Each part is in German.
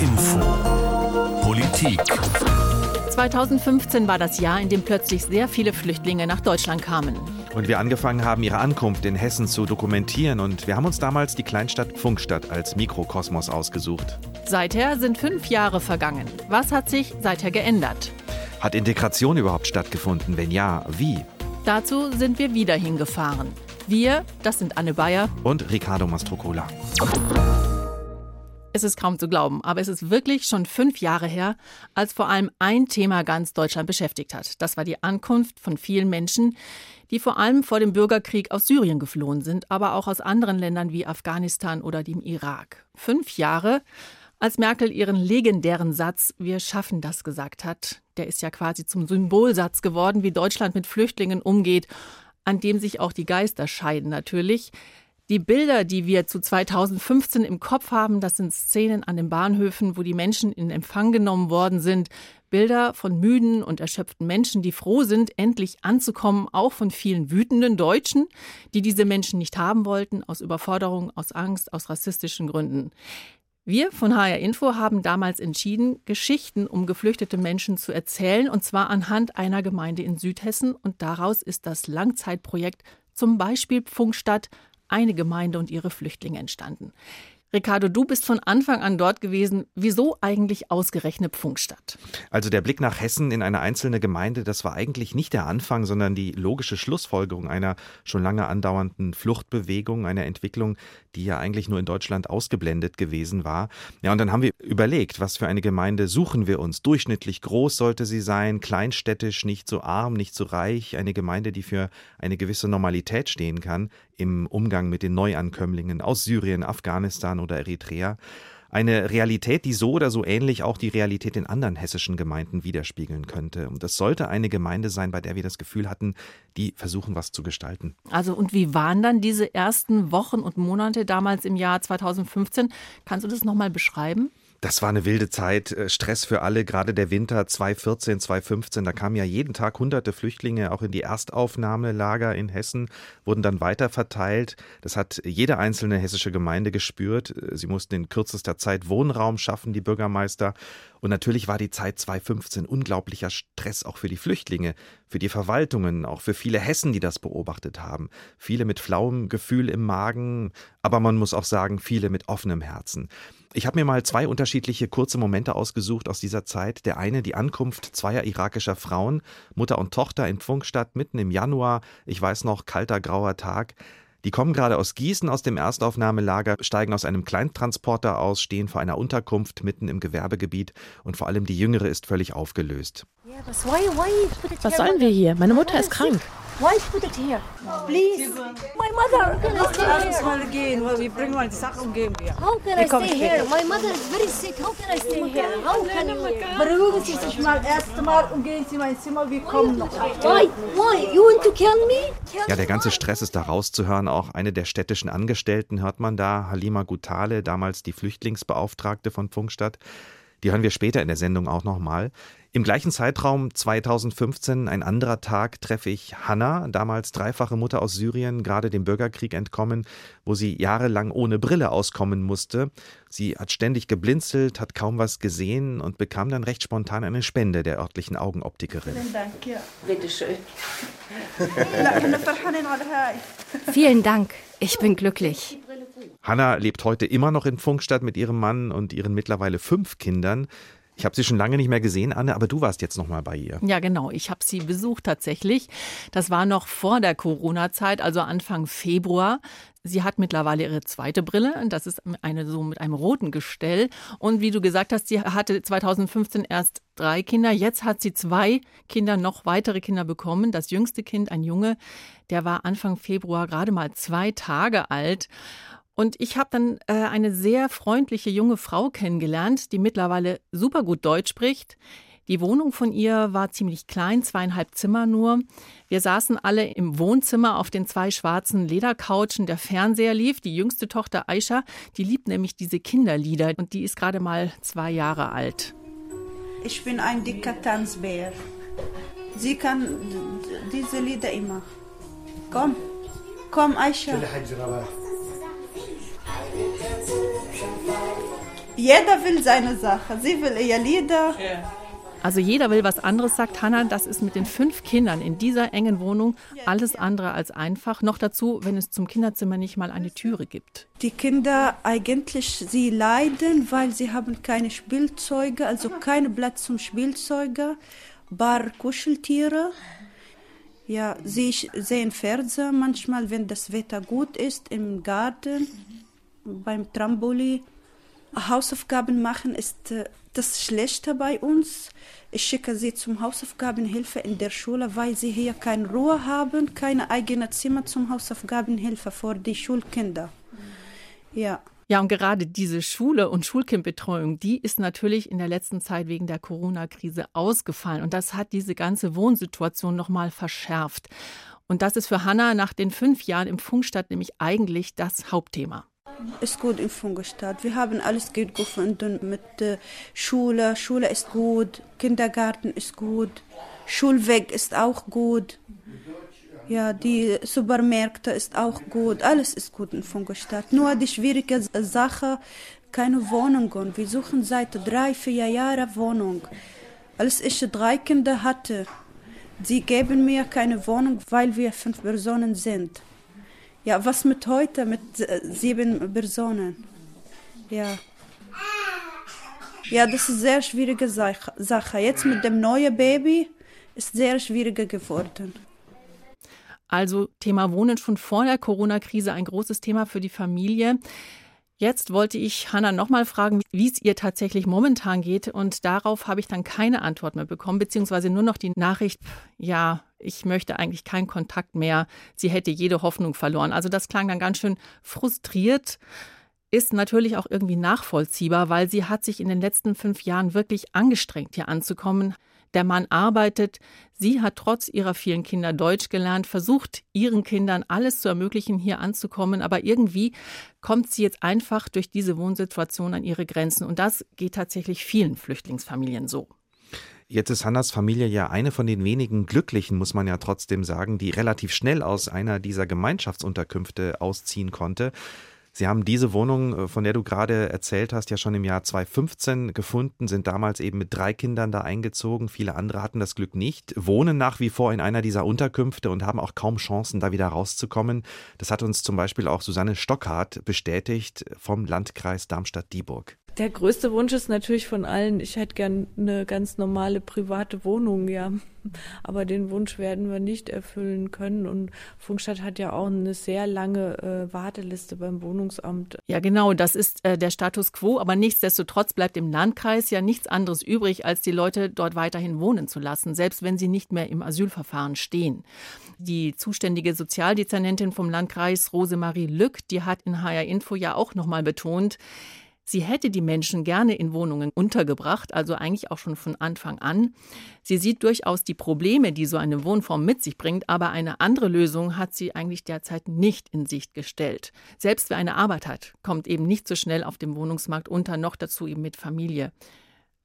Info Politik 2015 war das Jahr, in dem plötzlich sehr viele Flüchtlinge nach Deutschland kamen. Und wir angefangen haben, ihre Ankunft in Hessen zu dokumentieren. Und wir haben uns damals die Kleinstadt Funkstadt als Mikrokosmos ausgesucht. Seither sind fünf Jahre vergangen. Was hat sich seither geändert? Hat Integration überhaupt stattgefunden? Wenn ja, wie? Dazu sind wir wieder hingefahren. Wir, das sind Anne Bayer und Ricardo Mastrocola. Es ist kaum zu glauben, aber es ist wirklich schon fünf Jahre her, als vor allem ein Thema ganz Deutschland beschäftigt hat. Das war die Ankunft von vielen Menschen, die vor allem vor dem Bürgerkrieg aus Syrien geflohen sind, aber auch aus anderen Ländern wie Afghanistan oder dem Irak. Fünf Jahre, als Merkel ihren legendären Satz Wir schaffen das gesagt hat. Der ist ja quasi zum Symbolsatz geworden, wie Deutschland mit Flüchtlingen umgeht, an dem sich auch die Geister scheiden natürlich. Die Bilder, die wir zu 2015 im Kopf haben, das sind Szenen an den Bahnhöfen, wo die Menschen in Empfang genommen worden sind. Bilder von müden und erschöpften Menschen, die froh sind, endlich anzukommen, auch von vielen wütenden Deutschen, die diese Menschen nicht haben wollten, aus Überforderung, aus Angst, aus rassistischen Gründen. Wir von HR Info haben damals entschieden, Geschichten um geflüchtete Menschen zu erzählen, und zwar anhand einer Gemeinde in Südhessen. Und daraus ist das Langzeitprojekt zum Beispiel Pfungstadt eine Gemeinde und ihre Flüchtlinge entstanden. Ricardo, du bist von Anfang an dort gewesen. Wieso eigentlich ausgerechnet Pfungstadt? Also der Blick nach Hessen in eine einzelne Gemeinde, das war eigentlich nicht der Anfang, sondern die logische Schlussfolgerung einer schon lange andauernden Fluchtbewegung, einer Entwicklung, die ja eigentlich nur in Deutschland ausgeblendet gewesen war. Ja, und dann haben wir überlegt, was für eine Gemeinde suchen wir uns. Durchschnittlich groß sollte sie sein, kleinstädtisch, nicht so arm, nicht so reich, eine Gemeinde, die für eine gewisse Normalität stehen kann im Umgang mit den Neuankömmlingen aus Syrien, Afghanistan oder Eritrea. Eine Realität, die so oder so ähnlich auch die Realität in anderen hessischen Gemeinden widerspiegeln könnte. Und das sollte eine Gemeinde sein, bei der wir das Gefühl hatten, die versuchen, was zu gestalten. Also, und wie waren dann diese ersten Wochen und Monate damals im Jahr 2015? Kannst du das nochmal beschreiben? Das war eine wilde Zeit, äh, Stress für alle, gerade der Winter 2014, 2015. Da kamen ja jeden Tag hunderte Flüchtlinge auch in die Erstaufnahmelager in Hessen, wurden dann weiter verteilt. Das hat jede einzelne hessische Gemeinde gespürt. Sie mussten in kürzester Zeit Wohnraum schaffen, die Bürgermeister. Und natürlich war die Zeit 2015 unglaublicher Stress auch für die Flüchtlinge, für die Verwaltungen, auch für viele Hessen, die das beobachtet haben. Viele mit flauem Gefühl im Magen, aber man muss auch sagen, viele mit offenem Herzen. Ich habe mir mal zwei unterschiedliche kurze Momente ausgesucht aus dieser Zeit. Der eine, die Ankunft zweier irakischer Frauen, Mutter und Tochter in Pfungstadt mitten im Januar. Ich weiß noch, kalter, grauer Tag. Die kommen gerade aus Gießen aus dem Erstaufnahmelager, steigen aus einem Kleintransporter aus, stehen vor einer Unterkunft mitten im Gewerbegebiet und vor allem die Jüngere ist völlig aufgelöst. Was sollen wir hier? Meine Mutter ist krank. Why put it here? Please. My mother. Lass uns mal gehen, wir bringen mal die Sachen und gehen wir. How can I stay here? My mother is very sick. How can I stay here? How can I? Beruhigen Sie sich mal erst mal und gehen Sie in mein Zimmer. Wir kommen noch. Why? Why? You want to kill me? Kill Ja, der ganze Stress ist da rauszuhören. Auch eine der städtischen Angestellten hört man da, Halima Gutale, damals die Flüchtlingsbeauftragte von Funkstadt. Die hören wir später in der Sendung auch nochmal. Im gleichen Zeitraum 2015, ein anderer Tag, treffe ich Hanna, damals dreifache Mutter aus Syrien, gerade dem Bürgerkrieg entkommen, wo sie jahrelang ohne Brille auskommen musste. Sie hat ständig geblinzelt, hat kaum was gesehen und bekam dann recht spontan eine Spende der örtlichen Augenoptikerin. Vielen Dank. Ja. Bitte schön. Vielen Dank. Ich bin glücklich. Hanna lebt heute immer noch in Funkstadt mit ihrem Mann und ihren mittlerweile fünf Kindern. Ich habe sie schon lange nicht mehr gesehen, Anne, aber du warst jetzt noch mal bei ihr. Ja, genau. Ich habe sie besucht tatsächlich. Das war noch vor der Corona-Zeit, also Anfang Februar. Sie hat mittlerweile ihre zweite Brille. Das ist eine so mit einem roten Gestell. Und wie du gesagt hast, sie hatte 2015 erst drei Kinder. Jetzt hat sie zwei Kinder, noch weitere Kinder bekommen. Das jüngste Kind, ein Junge, der war Anfang Februar gerade mal zwei Tage alt. Und ich habe dann äh, eine sehr freundliche junge Frau kennengelernt, die mittlerweile super gut Deutsch spricht. Die Wohnung von ihr war ziemlich klein, zweieinhalb Zimmer nur. Wir saßen alle im Wohnzimmer auf den zwei schwarzen Ledercouchen. Der Fernseher lief. Die jüngste Tochter Aisha, die liebt nämlich diese Kinderlieder und die ist gerade mal zwei Jahre alt. Ich bin ein dicker Tanzbär. Sie kann diese Lieder immer. Komm, komm, Aisha. Jeder will seine Sache. Sie will ihr Lieder. Ja. Also jeder will was anderes, sagt Hannah. Das ist mit den fünf Kindern in dieser engen Wohnung alles andere als einfach. Noch dazu, wenn es zum Kinderzimmer nicht mal eine Türe gibt. Die Kinder eigentlich, sie leiden, weil sie haben keine Spielzeuge, also kein Platz zum Spielzeuge, bar Kuscheltiere. Ja, sie sehen Fernseher manchmal, wenn das Wetter gut ist, im Garten, beim Trampolin. Hausaufgaben machen ist äh, das Schlechte bei uns. Ich schicke sie zum Hausaufgabenhilfe in der Schule, weil sie hier keine Ruhe haben, keine eigene Zimmer zum Hausaufgabenhilfe für die Schulkinder. Ja. Ja, und gerade diese Schule und Schulkindbetreuung, die ist natürlich in der letzten Zeit wegen der Corona-Krise ausgefallen. Und das hat diese ganze Wohnsituation nochmal verschärft. Und das ist für Hanna nach den fünf Jahren im Funkstadt nämlich eigentlich das Hauptthema ist gut in Funkelstadt. Wir haben alles gut gefunden mit Schule. Schule ist gut, Kindergarten ist gut, Schulweg ist auch gut. Ja, die Supermärkte ist auch gut. Alles ist gut in Funkelstadt. Nur die schwierige Sache, keine Wohnungen. Wir suchen seit drei, vier Jahren Wohnung. Als ich drei Kinder hatte, sie geben mir keine Wohnung, weil wir fünf Personen sind. Ja, was mit heute, mit äh, sieben Personen? Ja. Ja, das ist eine sehr schwierige Sache. Jetzt mit dem neuen Baby ist sehr schwieriger geworden. Also Thema Wohnen schon vor der Corona-Krise ein großes Thema für die Familie. Jetzt wollte ich Hanna nochmal fragen, wie es ihr tatsächlich momentan geht. Und darauf habe ich dann keine Antwort mehr bekommen, beziehungsweise nur noch die Nachricht, ja, ich möchte eigentlich keinen Kontakt mehr. Sie hätte jede Hoffnung verloren. Also das klang dann ganz schön frustriert ist natürlich auch irgendwie nachvollziehbar, weil sie hat sich in den letzten fünf Jahren wirklich angestrengt, hier anzukommen, der Mann arbeitet. Sie hat trotz ihrer vielen Kinder Deutsch gelernt, versucht ihren Kindern alles zu ermöglichen, hier anzukommen. Aber irgendwie kommt sie jetzt einfach durch diese Wohnsituation an ihre Grenzen. Und das geht tatsächlich vielen Flüchtlingsfamilien so. Jetzt ist Hannas Familie ja eine von den wenigen Glücklichen, muss man ja trotzdem sagen, die relativ schnell aus einer dieser Gemeinschaftsunterkünfte ausziehen konnte. Sie haben diese Wohnung, äh, von der du gerade erzählt hast, ja schon im Jahr 2015 gefunden, sind damals eben mit drei Kindern da eingezogen. Viele andere hatten das Glück nicht, wohnen nach wie vor in einer dieser Unterkünfte und haben auch kaum Chancen, da wieder rauszukommen. Das hat uns zum Beispiel auch Susanne Stockhardt bestätigt vom Landkreis Darmstadt-Dieburg. Der größte Wunsch ist natürlich von allen, ich hätte gern eine ganz normale private Wohnung, ja. Aber den Wunsch werden wir nicht erfüllen können. Und Funkstadt hat ja auch eine sehr lange äh, Warteliste beim Wohnungsamt. Ja, genau, das ist äh, der Status quo. Aber nichtsdestotrotz bleibt im Landkreis ja nichts anderes übrig, als die Leute dort weiterhin wohnen zu lassen, selbst wenn sie nicht mehr im Asylverfahren stehen. Die zuständige Sozialdezernentin vom Landkreis, Rosemarie Lück, die hat in HR Info ja auch nochmal betont, Sie hätte die Menschen gerne in Wohnungen untergebracht, also eigentlich auch schon von Anfang an. Sie sieht durchaus die Probleme, die so eine Wohnform mit sich bringt, aber eine andere Lösung hat sie eigentlich derzeit nicht in Sicht gestellt. Selbst wer eine Arbeit hat, kommt eben nicht so schnell auf dem Wohnungsmarkt unter, noch dazu eben mit Familie.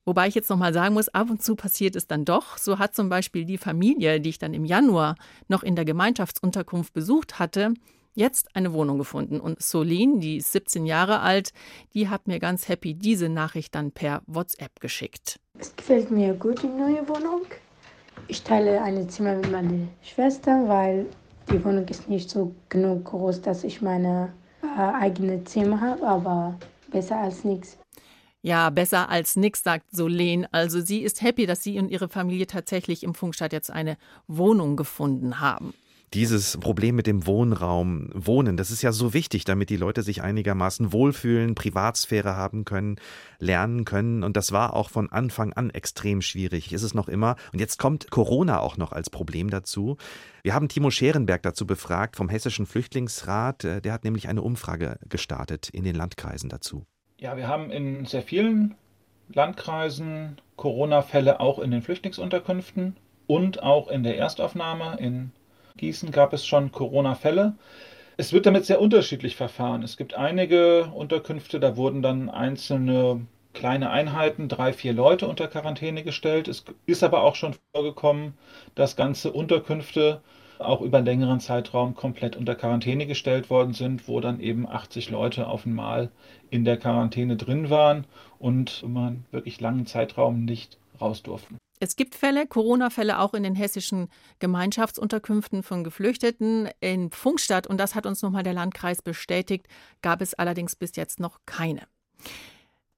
Wobei ich jetzt nochmal sagen muss, ab und zu passiert es dann doch. So hat zum Beispiel die Familie, die ich dann im Januar noch in der Gemeinschaftsunterkunft besucht hatte, jetzt eine Wohnung gefunden. Und Solin, die ist 17 Jahre alt, die hat mir ganz happy diese Nachricht dann per WhatsApp geschickt. Es gefällt mir gut, die neue Wohnung. Ich teile ein Zimmer mit meiner Schwester, weil die Wohnung ist nicht so genug groß, dass ich meine äh, eigene Zimmer habe, aber besser als nichts. Ja, besser als nichts, sagt Solen. Also sie ist happy, dass sie und ihre Familie tatsächlich im Funkstadt jetzt eine Wohnung gefunden haben dieses Problem mit dem Wohnraum, Wohnen, das ist ja so wichtig, damit die Leute sich einigermaßen wohlfühlen, Privatsphäre haben können, lernen können. Und das war auch von Anfang an extrem schwierig. Ist es noch immer. Und jetzt kommt Corona auch noch als Problem dazu. Wir haben Timo Scherenberg dazu befragt vom Hessischen Flüchtlingsrat. Der hat nämlich eine Umfrage gestartet in den Landkreisen dazu. Ja, wir haben in sehr vielen Landkreisen Corona-Fälle auch in den Flüchtlingsunterkünften und auch in der Erstaufnahme in Gießen gab es schon Corona-Fälle. Es wird damit sehr unterschiedlich verfahren. Es gibt einige Unterkünfte, da wurden dann einzelne kleine Einheiten, drei, vier Leute unter Quarantäne gestellt. Es ist aber auch schon vorgekommen, dass ganze Unterkünfte auch über einen längeren Zeitraum komplett unter Quarantäne gestellt worden sind, wo dann eben 80 Leute auf einmal in der Quarantäne drin waren und einen wirklich langen Zeitraum nicht raus durften. Es gibt Fälle, Corona-Fälle auch in den hessischen Gemeinschaftsunterkünften von Geflüchteten. In Funkstadt, und das hat uns nochmal der Landkreis bestätigt, gab es allerdings bis jetzt noch keine.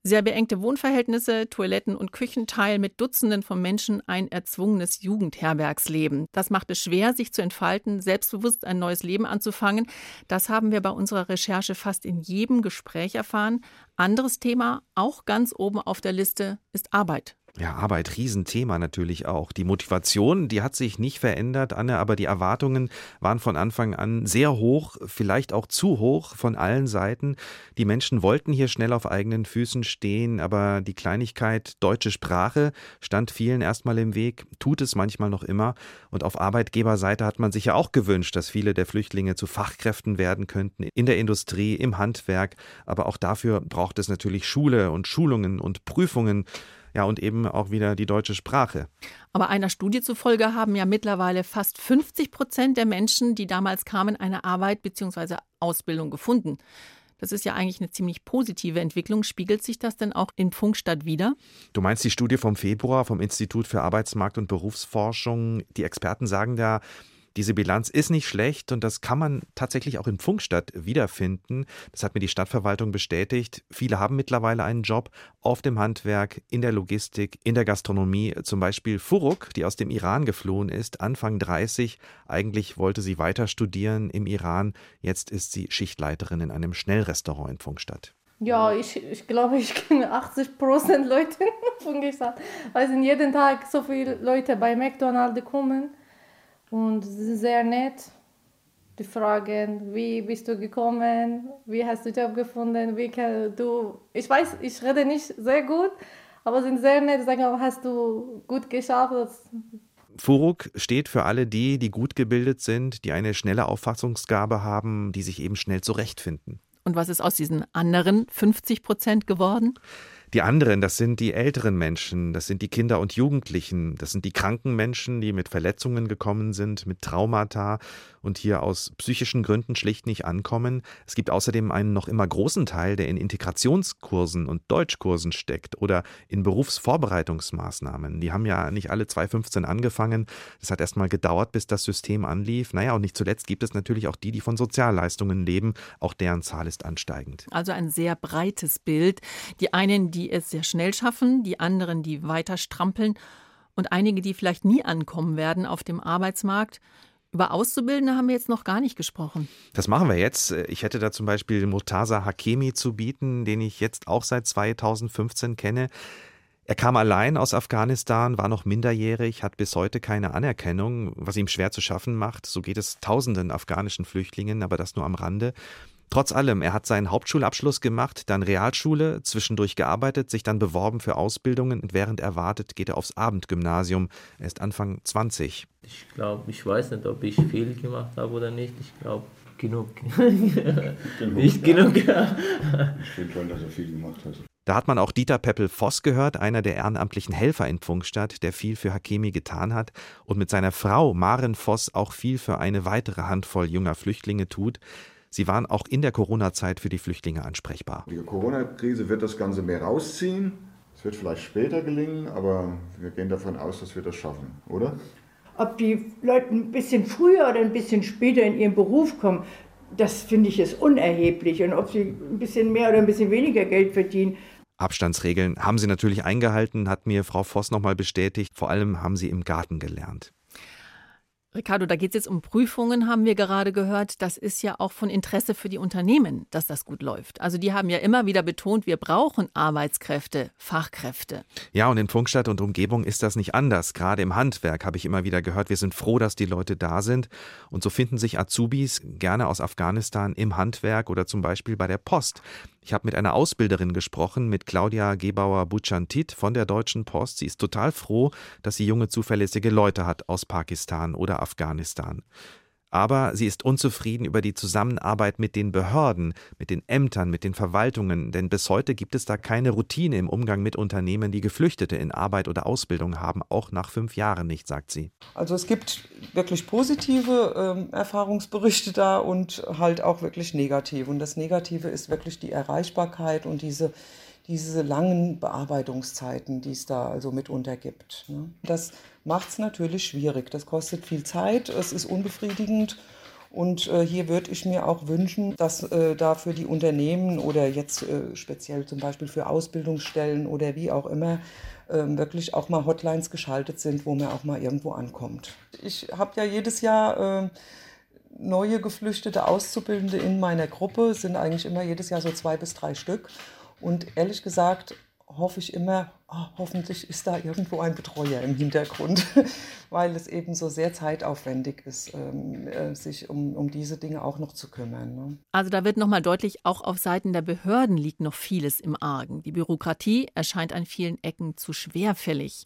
Sehr beengte Wohnverhältnisse, Toiletten und Küchenteil mit Dutzenden von Menschen ein erzwungenes Jugendherbergsleben. Das macht es schwer, sich zu entfalten, selbstbewusst ein neues Leben anzufangen. Das haben wir bei unserer Recherche fast in jedem Gespräch erfahren. Anderes Thema, auch ganz oben auf der Liste, ist Arbeit. Ja, Arbeit, Riesenthema natürlich auch. Die Motivation, die hat sich nicht verändert, Anne, aber die Erwartungen waren von Anfang an sehr hoch, vielleicht auch zu hoch von allen Seiten. Die Menschen wollten hier schnell auf eigenen Füßen stehen, aber die Kleinigkeit deutsche Sprache stand vielen erstmal im Weg, tut es manchmal noch immer. Und auf Arbeitgeberseite hat man sich ja auch gewünscht, dass viele der Flüchtlinge zu Fachkräften werden könnten, in der Industrie, im Handwerk. Aber auch dafür braucht es natürlich Schule und Schulungen und Prüfungen. Ja, und eben auch wieder die deutsche Sprache. Aber einer Studie zufolge haben ja mittlerweile fast 50 Prozent der Menschen, die damals kamen, eine Arbeit bzw. Ausbildung gefunden. Das ist ja eigentlich eine ziemlich positive Entwicklung. Spiegelt sich das denn auch in Funkstadt wieder? Du meinst die Studie vom Februar vom Institut für Arbeitsmarkt und Berufsforschung? Die Experten sagen da, diese Bilanz ist nicht schlecht und das kann man tatsächlich auch in Funkstadt wiederfinden. Das hat mir die Stadtverwaltung bestätigt. Viele haben mittlerweile einen Job auf dem Handwerk, in der Logistik, in der Gastronomie. Zum Beispiel Furuk, die aus dem Iran geflohen ist, Anfang 30. Eigentlich wollte sie weiter studieren im Iran. Jetzt ist sie Schichtleiterin in einem Schnellrestaurant in Funkstadt. Ja, ich, ich glaube, ich kenne 80 Prozent Leute von Funkstadt. Weil sind jeden Tag so viele Leute bei McDonald's kommen. Und sie sind sehr nett. Die fragen, wie bist du gekommen? Wie hast du Job gefunden? Wie du? Ich weiß, ich rede nicht sehr gut, aber sind sehr nett. Sagen, hast du gut geschafft? Furuk steht für alle die, die gut gebildet sind, die eine schnelle Auffassungsgabe haben, die sich eben schnell zurechtfinden. Und was ist aus diesen anderen 50 Prozent geworden? Die anderen, das sind die älteren Menschen, das sind die Kinder und Jugendlichen, das sind die kranken Menschen, die mit Verletzungen gekommen sind, mit Traumata und hier aus psychischen Gründen schlicht nicht ankommen. Es gibt außerdem einen noch immer großen Teil, der in Integrationskursen und Deutschkursen steckt oder in Berufsvorbereitungsmaßnahmen. Die haben ja nicht alle 2015 angefangen. Es hat erst mal gedauert, bis das System anlief. Naja, und nicht zuletzt gibt es natürlich auch die, die von Sozialleistungen leben. Auch deren Zahl ist ansteigend. Also ein sehr breites Bild. Die einen, die es sehr schnell schaffen, die anderen, die weiter strampeln und einige, die vielleicht nie ankommen werden auf dem Arbeitsmarkt. Über Auszubildende haben wir jetzt noch gar nicht gesprochen. Das machen wir jetzt. Ich hätte da zum Beispiel Murtaza Hakemi zu bieten, den ich jetzt auch seit 2015 kenne. Er kam allein aus Afghanistan, war noch minderjährig, hat bis heute keine Anerkennung, was ihm schwer zu schaffen macht. So geht es tausenden afghanischen Flüchtlingen, aber das nur am Rande. Trotz allem, er hat seinen Hauptschulabschluss gemacht, dann Realschule, zwischendurch gearbeitet, sich dann beworben für Ausbildungen und während er wartet, geht er aufs Abendgymnasium. Er ist Anfang 20. Ich glaube, ich weiß nicht, ob ich viel gemacht habe oder nicht. Ich glaube, genug. nicht genug. Ich finde schon, dass er viel gemacht hat. Da hat man auch Dieter Peppel-Voss gehört, einer der ehrenamtlichen Helfer in Pfungstadt, der viel für Hakemi getan hat und mit seiner Frau Maren Voss auch viel für eine weitere Handvoll junger Flüchtlinge tut. Sie waren auch in der Corona-Zeit für die Flüchtlinge ansprechbar. Die Corona-Krise wird das Ganze mehr rausziehen. Es wird vielleicht später gelingen, aber wir gehen davon aus, dass wir das schaffen, oder? Ob die Leute ein bisschen früher oder ein bisschen später in ihren Beruf kommen, das finde ich ist unerheblich. Und ob sie ein bisschen mehr oder ein bisschen weniger Geld verdienen, Abstandsregeln haben sie natürlich eingehalten, hat mir Frau Voss nochmal bestätigt. Vor allem haben sie im Garten gelernt. Ricardo, da geht es jetzt um Prüfungen, haben wir gerade gehört. Das ist ja auch von Interesse für die Unternehmen, dass das gut läuft. Also die haben ja immer wieder betont, wir brauchen Arbeitskräfte, Fachkräfte. Ja, und in Funkstadt und Umgebung ist das nicht anders. Gerade im Handwerk habe ich immer wieder gehört, wir sind froh, dass die Leute da sind. Und so finden sich Azubis gerne aus Afghanistan im Handwerk oder zum Beispiel bei der Post. Ich habe mit einer Ausbilderin gesprochen, mit Claudia Gebauer-Buchantit von der Deutschen Post. Sie ist total froh, dass sie junge, zuverlässige Leute hat aus Pakistan oder Afghanistan. Aber sie ist unzufrieden über die Zusammenarbeit mit den Behörden, mit den Ämtern, mit den Verwaltungen, denn bis heute gibt es da keine Routine im Umgang mit Unternehmen, die Geflüchtete in Arbeit oder Ausbildung haben, auch nach fünf Jahren nicht, sagt sie. Also es gibt wirklich positive äh, Erfahrungsberichte da und halt auch wirklich negative. Und das Negative ist wirklich die Erreichbarkeit und diese diese langen Bearbeitungszeiten, die es da also mitunter gibt. Ne? Das macht es natürlich schwierig. Das kostet viel Zeit, es ist unbefriedigend. Und äh, hier würde ich mir auch wünschen, dass äh, da für die Unternehmen oder jetzt äh, speziell zum Beispiel für Ausbildungsstellen oder wie auch immer ähm, wirklich auch mal Hotlines geschaltet sind, wo man auch mal irgendwo ankommt. Ich habe ja jedes Jahr äh, neue Geflüchtete Auszubildende in meiner Gruppe, sind eigentlich immer jedes Jahr so zwei bis drei Stück. Und ehrlich gesagt hoffe ich immer, oh, hoffentlich ist da irgendwo ein Betreuer im Hintergrund, weil es eben so sehr zeitaufwendig ist, ähm, äh, sich um, um diese Dinge auch noch zu kümmern. Ne? Also da wird nochmal deutlich, auch auf Seiten der Behörden liegt noch vieles im Argen. Die Bürokratie erscheint an vielen Ecken zu schwerfällig.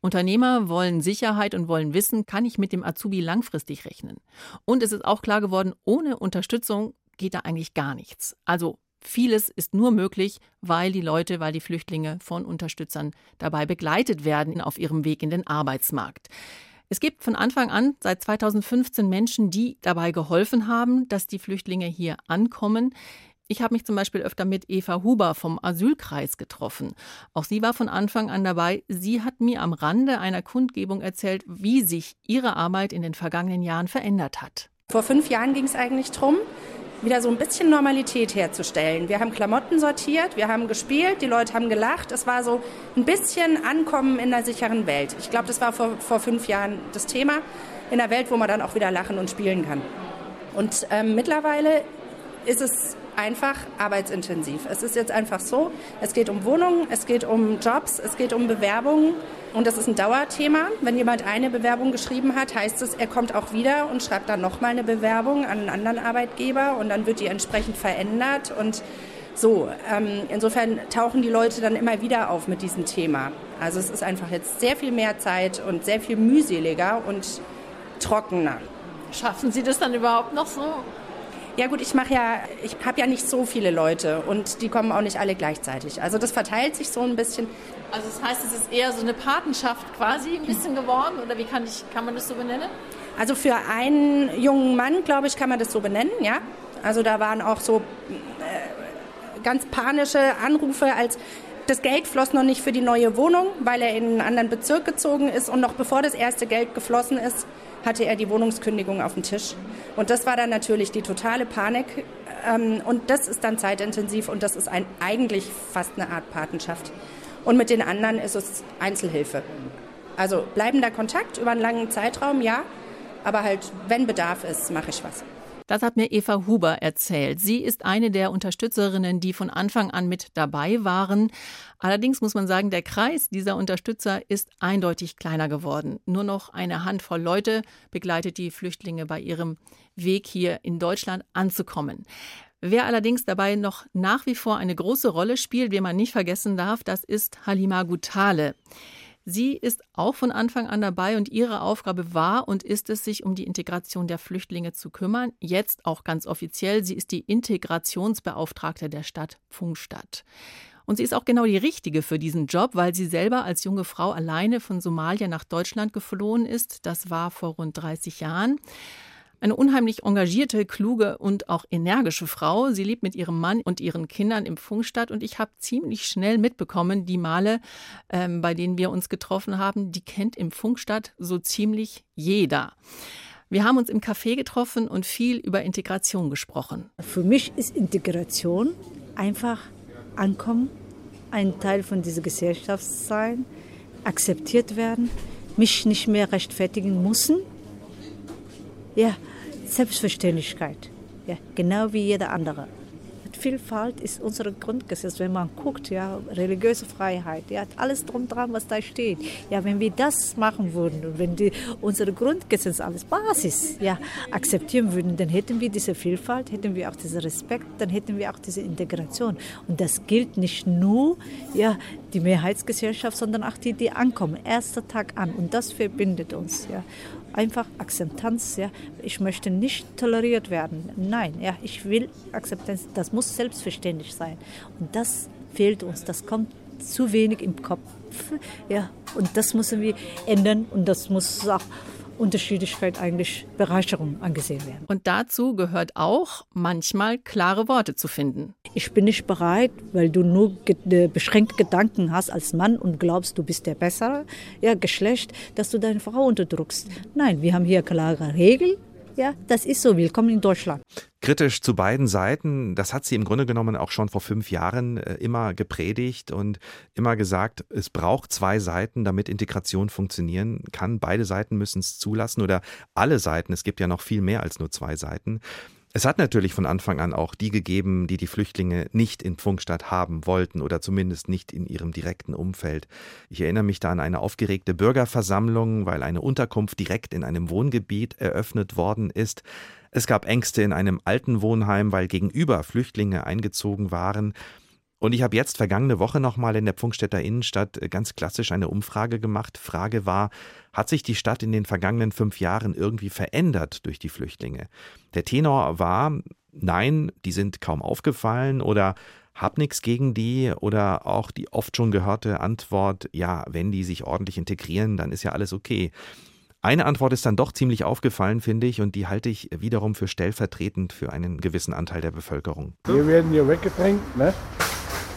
Unternehmer wollen Sicherheit und wollen wissen, kann ich mit dem Azubi langfristig rechnen? Und es ist auch klar geworden, ohne Unterstützung geht da eigentlich gar nichts. Also Vieles ist nur möglich, weil die Leute, weil die Flüchtlinge von Unterstützern dabei begleitet werden auf ihrem Weg in den Arbeitsmarkt. Es gibt von Anfang an seit 2015 Menschen, die dabei geholfen haben, dass die Flüchtlinge hier ankommen. Ich habe mich zum Beispiel öfter mit Eva Huber vom Asylkreis getroffen. Auch sie war von Anfang an dabei. Sie hat mir am Rande einer Kundgebung erzählt, wie sich ihre Arbeit in den vergangenen Jahren verändert hat. Vor fünf Jahren ging es eigentlich darum, wieder so ein bisschen Normalität herzustellen. Wir haben Klamotten sortiert, wir haben gespielt, die Leute haben gelacht. Es war so ein bisschen Ankommen in der sicheren Welt. Ich glaube, das war vor, vor fünf Jahren das Thema. In einer Welt, wo man dann auch wieder lachen und spielen kann. Und ähm, mittlerweile ist es einfach arbeitsintensiv. Es ist jetzt einfach so, es geht um Wohnungen, es geht um Jobs, es geht um Bewerbungen und das ist ein Dauerthema. Wenn jemand eine Bewerbung geschrieben hat, heißt es, er kommt auch wieder und schreibt dann nochmal eine Bewerbung an einen anderen Arbeitgeber und dann wird die entsprechend verändert und so, ähm, insofern tauchen die Leute dann immer wieder auf mit diesem Thema. Also es ist einfach jetzt sehr viel mehr Zeit und sehr viel mühseliger und trockener. Schaffen Sie das dann überhaupt noch so? Ja gut, ich mache ja, ich habe ja nicht so viele Leute und die kommen auch nicht alle gleichzeitig. Also das verteilt sich so ein bisschen. Also das heißt, es ist eher so eine Patenschaft quasi ein bisschen geworden oder wie kann, ich, kann man das so benennen? Also für einen jungen Mann, glaube ich, kann man das so benennen, ja. Also da waren auch so äh, ganz panische Anrufe, als das Geld floss noch nicht für die neue Wohnung, weil er in einen anderen Bezirk gezogen ist und noch bevor das erste Geld geflossen ist, hatte er die Wohnungskündigung auf dem Tisch. Und das war dann natürlich die totale Panik. Ähm, und das ist dann zeitintensiv und das ist ein, eigentlich fast eine Art Patenschaft. Und mit den anderen ist es Einzelhilfe. Also bleibender Kontakt über einen langen Zeitraum, ja. Aber halt, wenn Bedarf ist, mache ich was. Das hat mir Eva Huber erzählt. Sie ist eine der Unterstützerinnen, die von Anfang an mit dabei waren. Allerdings muss man sagen, der Kreis dieser Unterstützer ist eindeutig kleiner geworden. Nur noch eine Handvoll Leute begleitet die Flüchtlinge bei ihrem Weg hier in Deutschland anzukommen. Wer allerdings dabei noch nach wie vor eine große Rolle spielt, wen man nicht vergessen darf, das ist Halima Gutale. Sie ist auch von Anfang an dabei und ihre Aufgabe war und ist es, sich um die Integration der Flüchtlinge zu kümmern. Jetzt auch ganz offiziell. Sie ist die Integrationsbeauftragte der Stadt Pfungstadt. Und sie ist auch genau die richtige für diesen Job, weil sie selber als junge Frau alleine von Somalia nach Deutschland geflohen ist. Das war vor rund 30 Jahren. Eine unheimlich engagierte, kluge und auch energische Frau. Sie lebt mit ihrem Mann und ihren Kindern im Funkstadt und ich habe ziemlich schnell mitbekommen, die Male, ähm, bei denen wir uns getroffen haben, die kennt im Funkstadt so ziemlich jeder. Wir haben uns im Café getroffen und viel über Integration gesprochen. Für mich ist Integration einfach ankommen, ein Teil von dieser Gesellschaft sein, akzeptiert werden, mich nicht mehr rechtfertigen müssen. Ja, Selbstverständlichkeit, ja, genau wie jeder andere. Vielfalt ist unser Grundgesetz, wenn man guckt, ja, religiöse Freiheit, ja, alles drum dran, was da steht. Ja, wenn wir das machen würden wenn die, unsere Grundgesetz als Basis, ja, akzeptieren würden, dann hätten wir diese Vielfalt, hätten wir auch diesen Respekt, dann hätten wir auch diese Integration. Und das gilt nicht nur, ja, die Mehrheitsgesellschaft, sondern auch die, die ankommen, erster Tag an. Und das verbindet uns, ja. Einfach Akzeptanz. Ja, ich möchte nicht toleriert werden. Nein, ja, ich will Akzeptanz. Das muss selbstverständlich sein. Und das fehlt uns. Das kommt zu wenig im Kopf. Ja, und das müssen wir ändern. Und das muss auch Unterschiedlichkeit eigentlich Bereicherung angesehen werden. Und dazu gehört auch, manchmal klare Worte zu finden. Ich bin nicht bereit, weil du nur ge beschränkte Gedanken hast als Mann und glaubst, du bist der bessere ja, Geschlecht, dass du deine Frau unterdrückst. Nein, wir haben hier klare Regeln ja, das ist so. Willkommen in Deutschland. Kritisch zu beiden Seiten, das hat sie im Grunde genommen auch schon vor fünf Jahren äh, immer gepredigt und immer gesagt, es braucht zwei Seiten, damit Integration funktionieren kann. Beide Seiten müssen es zulassen oder alle Seiten. Es gibt ja noch viel mehr als nur zwei Seiten. Es hat natürlich von Anfang an auch die gegeben, die die Flüchtlinge nicht in Pfungstadt haben wollten oder zumindest nicht in ihrem direkten Umfeld. Ich erinnere mich da an eine aufgeregte Bürgerversammlung, weil eine Unterkunft direkt in einem Wohngebiet eröffnet worden ist. Es gab Ängste in einem alten Wohnheim, weil gegenüber Flüchtlinge eingezogen waren. Und ich habe jetzt vergangene Woche nochmal in der Pfungstädter Innenstadt ganz klassisch eine Umfrage gemacht. Frage war, hat sich die Stadt in den vergangenen fünf Jahren irgendwie verändert durch die Flüchtlinge? Der Tenor war, nein, die sind kaum aufgefallen oder hab nichts gegen die oder auch die oft schon gehörte Antwort, ja, wenn die sich ordentlich integrieren, dann ist ja alles okay. Eine Antwort ist dann doch ziemlich aufgefallen, finde ich, und die halte ich wiederum für stellvertretend für einen gewissen Anteil der Bevölkerung. Wir werden hier weggedrängt, ne?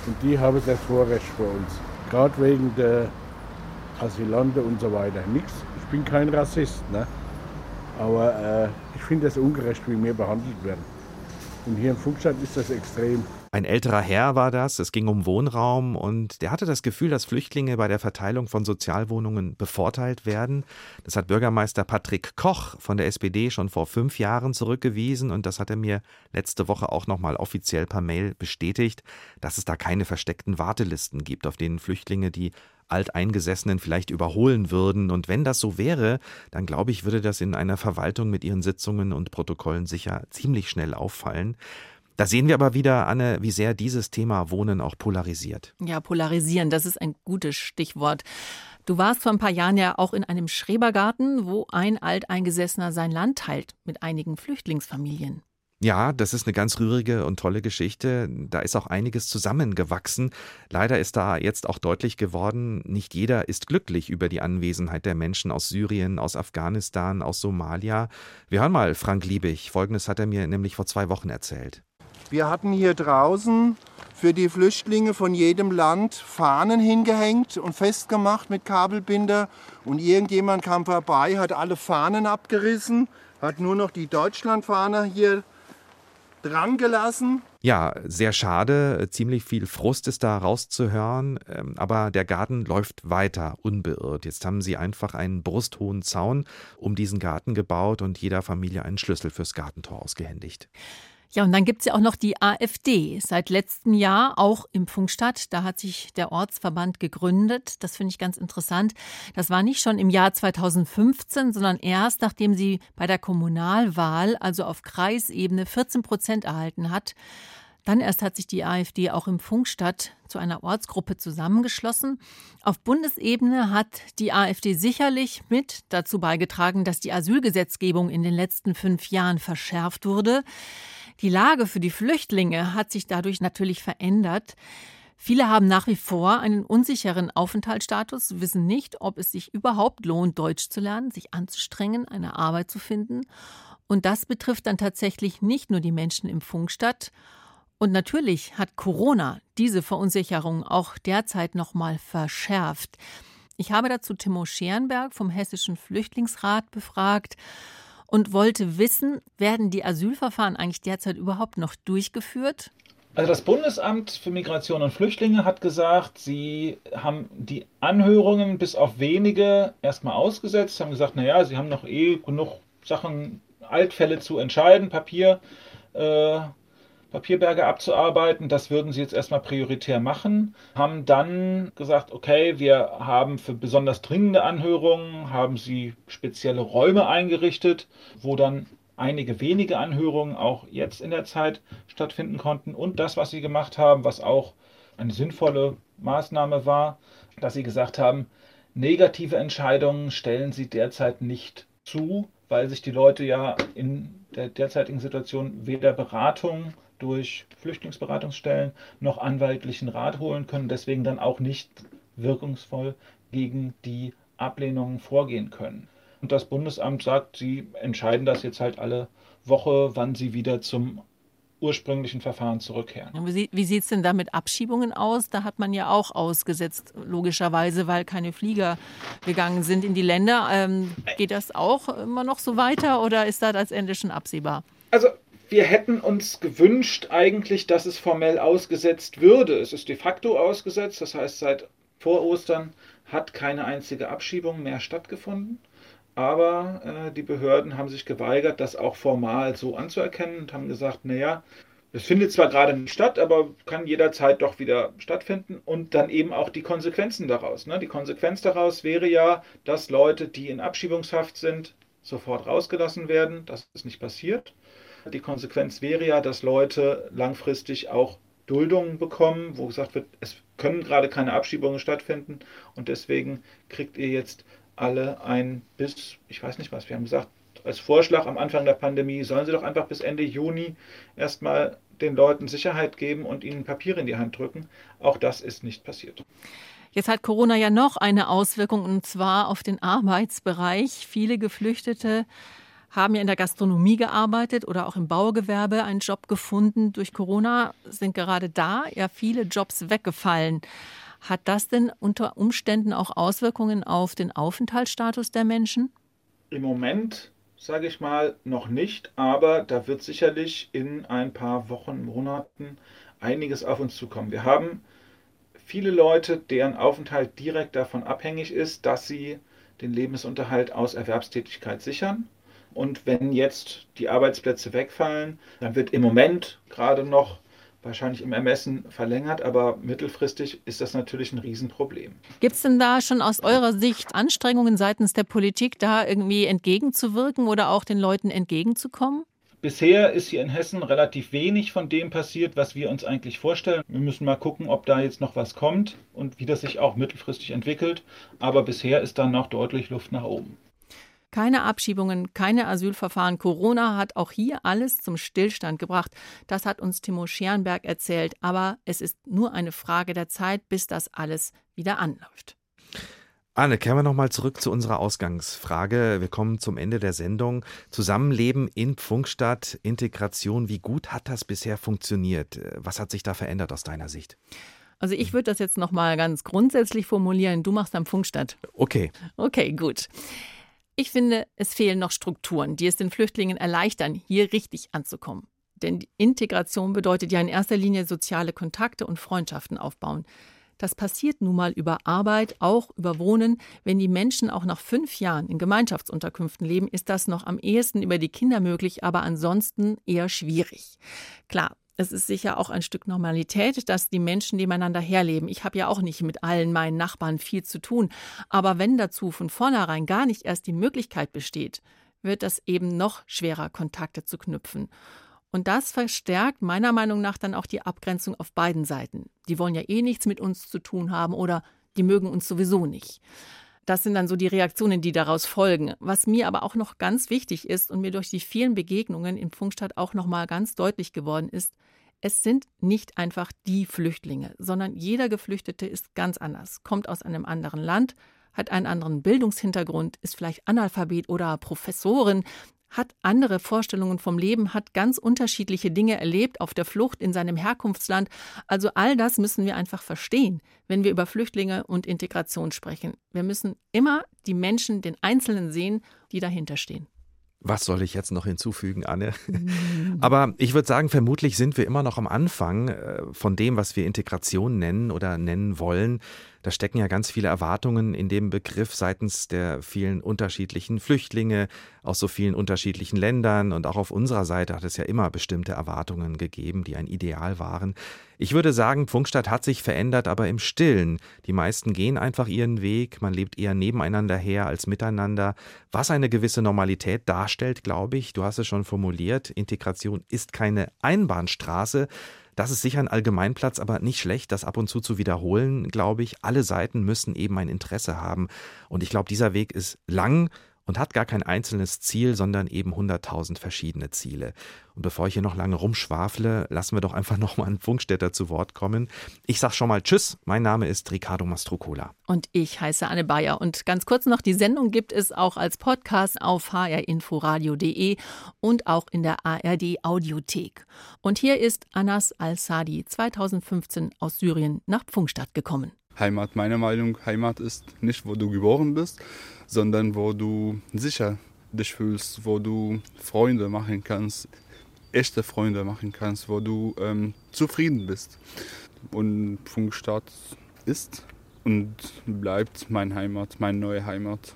Und die haben das Vorrecht für uns. Gerade wegen der Asylanten und so weiter. Nix. Ich bin kein Rassist, ne? aber äh, ich finde es ungerecht, wie wir behandelt werden. Und hier in Funkstadt ist das extrem. Ein älterer Herr war das, es ging um Wohnraum und der hatte das Gefühl, dass Flüchtlinge bei der Verteilung von Sozialwohnungen bevorteilt werden. Das hat Bürgermeister Patrick Koch von der SPD schon vor fünf Jahren zurückgewiesen und das hat er mir letzte Woche auch nochmal offiziell per Mail bestätigt, dass es da keine versteckten Wartelisten gibt, auf denen Flüchtlinge die Alteingesessenen vielleicht überholen würden. Und wenn das so wäre, dann glaube ich, würde das in einer Verwaltung mit ihren Sitzungen und Protokollen sicher ziemlich schnell auffallen. Da sehen wir aber wieder, Anne, wie sehr dieses Thema Wohnen auch polarisiert. Ja, polarisieren, das ist ein gutes Stichwort. Du warst vor ein paar Jahren ja auch in einem Schrebergarten, wo ein Alteingesessener sein Land teilt mit einigen Flüchtlingsfamilien. Ja, das ist eine ganz rührige und tolle Geschichte. Da ist auch einiges zusammengewachsen. Leider ist da jetzt auch deutlich geworden, nicht jeder ist glücklich über die Anwesenheit der Menschen aus Syrien, aus Afghanistan, aus Somalia. Wir hören mal Frank Liebig. Folgendes hat er mir nämlich vor zwei Wochen erzählt. Wir hatten hier draußen für die Flüchtlinge von jedem Land Fahnen hingehängt und festgemacht mit Kabelbinder. Und irgendjemand kam vorbei, hat alle Fahnen abgerissen, hat nur noch die Deutschlandfahne hier dran gelassen. Ja, sehr schade. Ziemlich viel Frust ist da rauszuhören. Ähm, aber der Garten läuft weiter, unbeirrt. Jetzt haben sie einfach einen brusthohen Zaun um diesen Garten gebaut und jeder Familie einen Schlüssel fürs Gartentor ausgehändigt. Ja, und dann gibt es ja auch noch die AfD. Seit letztem Jahr auch im Funkstadt. Da hat sich der Ortsverband gegründet. Das finde ich ganz interessant. Das war nicht schon im Jahr 2015, sondern erst nachdem sie bei der Kommunalwahl, also auf Kreisebene, 14 Prozent erhalten hat. Dann erst hat sich die AfD auch im Funkstadt zu einer Ortsgruppe zusammengeschlossen. Auf Bundesebene hat die AfD sicherlich mit dazu beigetragen, dass die Asylgesetzgebung in den letzten fünf Jahren verschärft wurde. Die Lage für die Flüchtlinge hat sich dadurch natürlich verändert. Viele haben nach wie vor einen unsicheren Aufenthaltsstatus, wissen nicht, ob es sich überhaupt lohnt, Deutsch zu lernen, sich anzustrengen, eine Arbeit zu finden. Und das betrifft dann tatsächlich nicht nur die Menschen im Funkstadt. Und natürlich hat Corona diese Verunsicherung auch derzeit noch mal verschärft. Ich habe dazu Timo Scherenberg vom Hessischen Flüchtlingsrat befragt und wollte wissen, werden die Asylverfahren eigentlich derzeit überhaupt noch durchgeführt? Also das Bundesamt für Migration und Flüchtlinge hat gesagt, sie haben die Anhörungen bis auf wenige erstmal ausgesetzt, haben gesagt, naja, sie haben noch eh genug Sachen, Altfälle zu entscheiden, Papier. Äh, Papierberge abzuarbeiten. Das würden sie jetzt erstmal prioritär machen. Haben dann gesagt, okay, wir haben für besonders dringende Anhörungen, haben sie spezielle Räume eingerichtet, wo dann einige wenige Anhörungen auch jetzt in der Zeit stattfinden konnten. Und das, was sie gemacht haben, was auch eine sinnvolle Maßnahme war, dass sie gesagt haben, negative Entscheidungen stellen sie derzeit nicht zu, weil sich die Leute ja in der derzeitigen Situation weder Beratung durch Flüchtlingsberatungsstellen noch anwaltlichen Rat holen können, deswegen dann auch nicht wirkungsvoll gegen die Ablehnungen vorgehen können. Und das Bundesamt sagt, sie entscheiden das jetzt halt alle Woche, wann sie wieder zum ursprünglichen Verfahren zurückkehren. Wie sieht es denn da mit Abschiebungen aus? Da hat man ja auch ausgesetzt, logischerweise, weil keine Flieger gegangen sind in die Länder. Ähm, geht das auch immer noch so weiter oder ist das als Ende schon absehbar? Also wir hätten uns gewünscht eigentlich, dass es formell ausgesetzt würde. Es ist de facto ausgesetzt, das heißt seit vor Ostern hat keine einzige Abschiebung mehr stattgefunden. Aber äh, die Behörden haben sich geweigert, das auch formal so anzuerkennen und haben gesagt, naja, es findet zwar gerade nicht statt, aber kann jederzeit doch wieder stattfinden und dann eben auch die Konsequenzen daraus. Ne? Die Konsequenz daraus wäre ja, dass Leute, die in Abschiebungshaft sind, sofort rausgelassen werden. Das ist nicht passiert. Die Konsequenz wäre ja, dass Leute langfristig auch Duldungen bekommen, wo gesagt wird, es können gerade keine Abschiebungen stattfinden und deswegen kriegt ihr jetzt alle ein bis, ich weiß nicht was, wir haben gesagt, als Vorschlag am Anfang der Pandemie, sollen sie doch einfach bis Ende Juni erstmal den Leuten Sicherheit geben und ihnen Papiere in die Hand drücken. Auch das ist nicht passiert. Jetzt hat Corona ja noch eine Auswirkung und zwar auf den Arbeitsbereich. Viele Geflüchtete haben ja in der Gastronomie gearbeitet oder auch im Baugewerbe einen Job gefunden. Durch Corona sind gerade da ja viele Jobs weggefallen. Hat das denn unter Umständen auch Auswirkungen auf den Aufenthaltsstatus der Menschen? Im Moment sage ich mal noch nicht, aber da wird sicherlich in ein paar Wochen, Monaten einiges auf uns zukommen. Wir haben viele Leute, deren Aufenthalt direkt davon abhängig ist, dass sie den Lebensunterhalt aus Erwerbstätigkeit sichern. Und wenn jetzt die Arbeitsplätze wegfallen, dann wird im Moment gerade noch wahrscheinlich im Ermessen verlängert, aber mittelfristig ist das natürlich ein Riesenproblem. Gibt es denn da schon aus eurer Sicht Anstrengungen seitens der Politik, da irgendwie entgegenzuwirken oder auch den Leuten entgegenzukommen? Bisher ist hier in Hessen relativ wenig von dem passiert, was wir uns eigentlich vorstellen. Wir müssen mal gucken, ob da jetzt noch was kommt und wie das sich auch mittelfristig entwickelt. Aber bisher ist da noch deutlich Luft nach oben. Keine Abschiebungen, keine Asylverfahren. Corona hat auch hier alles zum Stillstand gebracht. Das hat uns Timo Scherenberg erzählt. Aber es ist nur eine Frage der Zeit, bis das alles wieder anläuft. Anne, kehren wir nochmal zurück zu unserer Ausgangsfrage. Wir kommen zum Ende der Sendung. Zusammenleben in Pfungstadt, Integration, wie gut hat das bisher funktioniert? Was hat sich da verändert aus deiner Sicht? Also ich würde das jetzt nochmal ganz grundsätzlich formulieren. Du machst am Pfungstadt. Okay. Okay, gut. Ich finde, es fehlen noch Strukturen, die es den Flüchtlingen erleichtern, hier richtig anzukommen. Denn Integration bedeutet ja in erster Linie soziale Kontakte und Freundschaften aufbauen. Das passiert nun mal über Arbeit, auch über Wohnen. Wenn die Menschen auch nach fünf Jahren in Gemeinschaftsunterkünften leben, ist das noch am ehesten über die Kinder möglich, aber ansonsten eher schwierig. Klar, es ist sicher auch ein Stück Normalität, dass die Menschen nebeneinander herleben. Ich habe ja auch nicht mit allen meinen Nachbarn viel zu tun. Aber wenn dazu von vornherein gar nicht erst die Möglichkeit besteht, wird das eben noch schwerer, Kontakte zu knüpfen. Und das verstärkt meiner Meinung nach dann auch die Abgrenzung auf beiden Seiten. Die wollen ja eh nichts mit uns zu tun haben oder die mögen uns sowieso nicht. Das sind dann so die Reaktionen, die daraus folgen. Was mir aber auch noch ganz wichtig ist und mir durch die vielen Begegnungen in Funkstadt auch noch mal ganz deutlich geworden ist, es sind nicht einfach die Flüchtlinge, sondern jeder Geflüchtete ist ganz anders, kommt aus einem anderen Land, hat einen anderen Bildungshintergrund, ist vielleicht Analphabet oder Professorin, hat andere Vorstellungen vom Leben, hat ganz unterschiedliche Dinge erlebt auf der Flucht in seinem Herkunftsland. Also all das müssen wir einfach verstehen, wenn wir über Flüchtlinge und Integration sprechen. Wir müssen immer die Menschen, den Einzelnen sehen, die dahinter stehen. Was soll ich jetzt noch hinzufügen, Anne? Aber ich würde sagen, vermutlich sind wir immer noch am Anfang äh, von dem, was wir Integration nennen oder nennen wollen. Da stecken ja ganz viele Erwartungen in dem Begriff seitens der vielen unterschiedlichen Flüchtlinge aus so vielen unterschiedlichen Ländern. Und auch auf unserer Seite hat es ja immer bestimmte Erwartungen gegeben, die ein Ideal waren. Ich würde sagen, Pfungstadt hat sich verändert, aber im Stillen. Die meisten gehen einfach ihren Weg. Man lebt eher nebeneinander her als miteinander. Was eine gewisse Normalität darstellt, glaube ich, du hast es schon formuliert, Integration ist keine Einbahnstraße. Das ist sicher ein Allgemeinplatz, aber nicht schlecht, das ab und zu zu wiederholen, glaube ich. Alle Seiten müssen eben ein Interesse haben. Und ich glaube, dieser Weg ist lang und hat gar kein einzelnes Ziel, sondern eben 100.000 verschiedene Ziele. Und bevor ich hier noch lange rumschwafle, lassen wir doch einfach noch mal einen Funkstätter zu Wort kommen. Ich sag schon mal Tschüss. Mein Name ist Ricardo Mastrocola. Und ich heiße Anne Bayer. Und ganz kurz noch, die Sendung gibt es auch als Podcast auf hrinforadio.de und auch in der ARD Audiothek. Und hier ist Anas Al-Sadi 2015 aus Syrien nach Pfungstadt gekommen. Heimat, meiner Meinung, Heimat ist nicht, wo du geboren bist, sondern wo du sicher dich fühlst, wo du Freunde machen kannst, echte Freunde machen kannst, wo du ähm, zufrieden bist. Und Funkstadt ist und bleibt meine Heimat, meine neue Heimat.